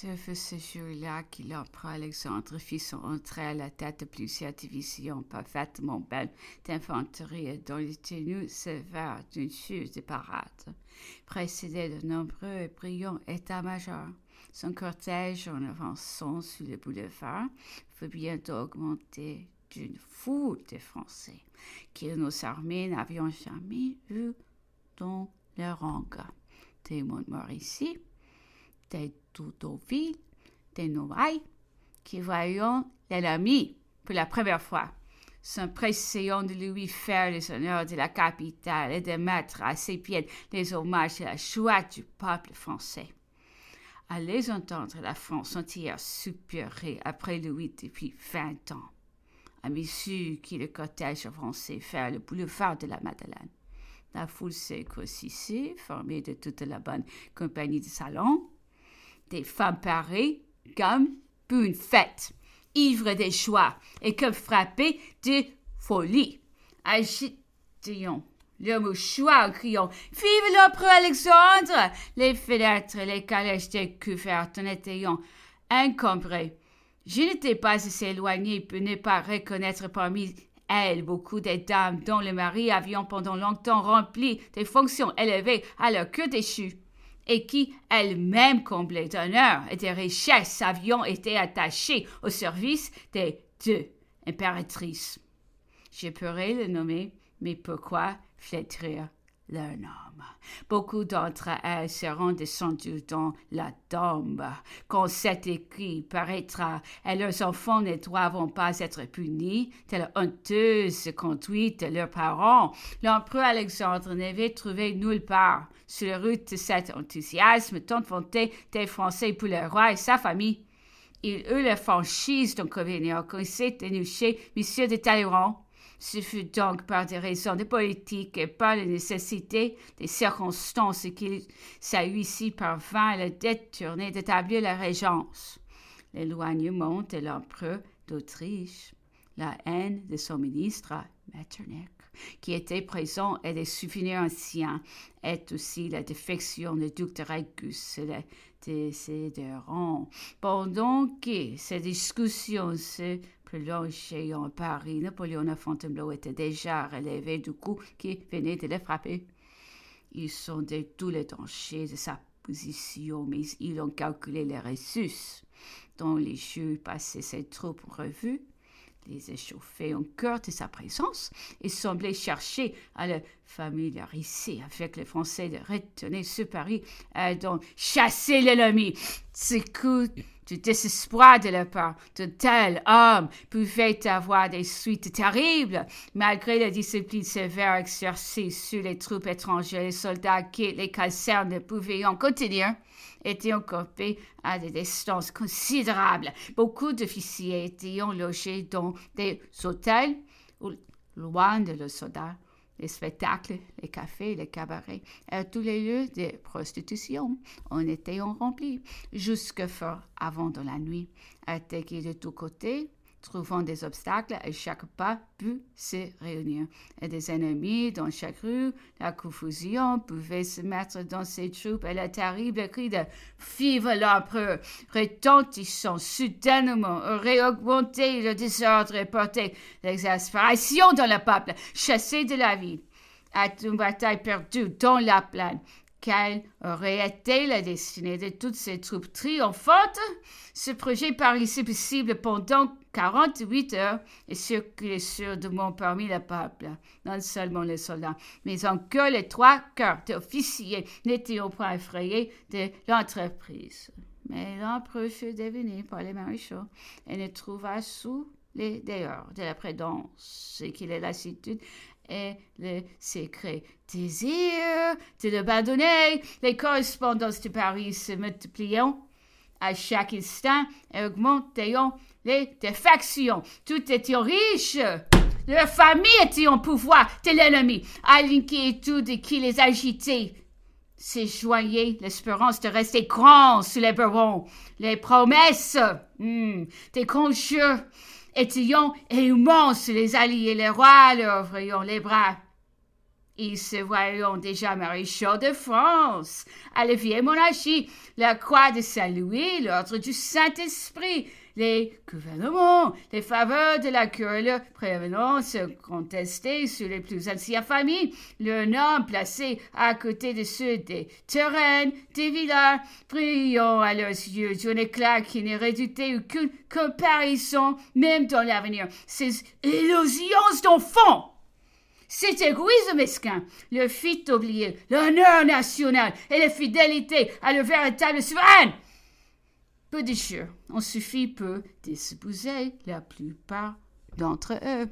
Ce fut ce jour-là que l'empereur Alexandre fit son entrée à la tête de plusieurs divisions parfaitement belles d'infanterie dont les tenues sévères d'une chose de parade, précédé de nombreux et brillants états-majors. Son cortège, en avançant sur le boulevard, fut bientôt augmenté d'une foule de Français que nos armées n'avions jamais vus dans leur rang. Des Montmorency, des Toutouville, des Noailles, qui voyons l'ennemi pour la première fois, s'empressant de lui faire les honneurs de la capitale et de mettre à ses pieds les hommages et la joie du peuple français. À les entendre, la France entière supérée après Louis depuis vingt ans. À mesure que le cortège français vers le boulevard de la Madeleine, la foule s'est grossissée, formée de toute la bonne compagnie de salon, des femmes parées comme pour une fête, ivres de joie et comme frappées de folie. Agitions le mouchoir en criant. Vive l'empereur Alexandre! Les fenêtres les calèches étaient couvertes en étant encombrées. Je n'étais pas assez éloignée pour ne pas reconnaître parmi elles beaucoup des dames dont les maris avaient pendant longtemps rempli des fonctions élevées à leur queue déchue et qui, elles-mêmes comblées d'honneur et de richesses, avaient été attachées au service des deux impératrices. Je pourrais le nommer, mais pourquoi flétrir Beaucoup d'entre elles seront descendues dans la tombe. Quand cet écrit paraîtra, et leurs enfants ne doivent pas être punis de la honteuse conduite de leurs parents. L'empereur Alexandre n'avait trouvé nulle part, sur la route de cet enthousiasme tant vanté des Français pour le roi et sa famille. Il eut la franchise d'inconvénient quand il s'est dénuché M. de Talleyrand ce fut donc par des raisons de politique et par la nécessité des circonstances qu'il ici parvint à le détourner d'établir la régence. L'éloignement de l'empereur d'Autriche, la haine de son ministre Metternich, qui était présent et des souvenirs anciens, est aussi la défection du duc de Régus et décéderont. Pendant que ces discussions se prolongeaient en Paris, Napoléon à Fontainebleau était déjà relevé du coup qui venait de le frapper. Ils sondaient tous les dangers de sa position, mais ils ont calculé les ressources dont les jeux passaient ses troupes en revue les échauffer en cœur de sa présence et semblait chercher à le familiariser avec les Français de retenir ce Paris et donc chasser l'ennemi. Ces coups de désespoir de la part de tel homme pouvaient avoir des suites terribles, malgré la discipline sévère exercée sur les troupes étrangères, les soldats qui les casernes ne pouvaient en continuer étaient occupés à des distances considérables. Beaucoup d'officiers étaient logés dans des hôtels ou loin de leurs soldats. Les spectacles, les cafés, les cabarets, et tous les lieux de prostitution en étaient remplis jusque fort avant de la nuit. Attaqués de tous côtés, trouvant des obstacles à chaque pas, pu se réunir. Et des ennemis dans chaque rue, la confusion pouvait se mettre dans ces troupes et le terrible cri de Vive l'empereur, retentissant soudainement, aurait augmenté le désordre et porté l'exaspération dans le peuple, chassé de la ville. À une bataille perdue dans la plaine, quelle aurait été la destinée de toutes ces troupes triomphantes? Ce projet paraissait possible pendant 48 heures et circulait sûrement parmi le peuple, non seulement les soldats, mais encore les trois quarts d'officiers n'étaient point effrayés de l'entreprise. Mais l'empereur fut devenu par les maréchaux et ne trouva sous les dehors de la prudence ce qu'il est lassitude et le secret désir de l'abandonner. Les correspondances de Paris se multipliant à chaque instant et augmentant les défections. Tout était riche. Leur famille était en pouvoir de l'ennemi. À l'inquiétude qui les agitait, se joignait l'espérance de rester grand sous les barons. Les promesses hmm, des conjures étions et immenses les alliés, les rois leur ouvriront les bras. Ils se voyons déjà maréchaux de France, à la vieille monarchie, la croix de Saint-Louis, l'ordre du Saint-Esprit, les gouvernements, les faveurs de la cour, prévenant se contester sur les plus anciennes familles, le nom placé à côté de ceux des terrains, des villas, brillant à leurs yeux d'un éclat qui ne redoutait aucune comparaison, même dans l'avenir. Ces illusions d'enfants! Cet égoïsme mesquin le fit oublier l'honneur national et la fidélité à le véritable souverain. Peu de on suffit peu d'espouser la plupart d'entre eux.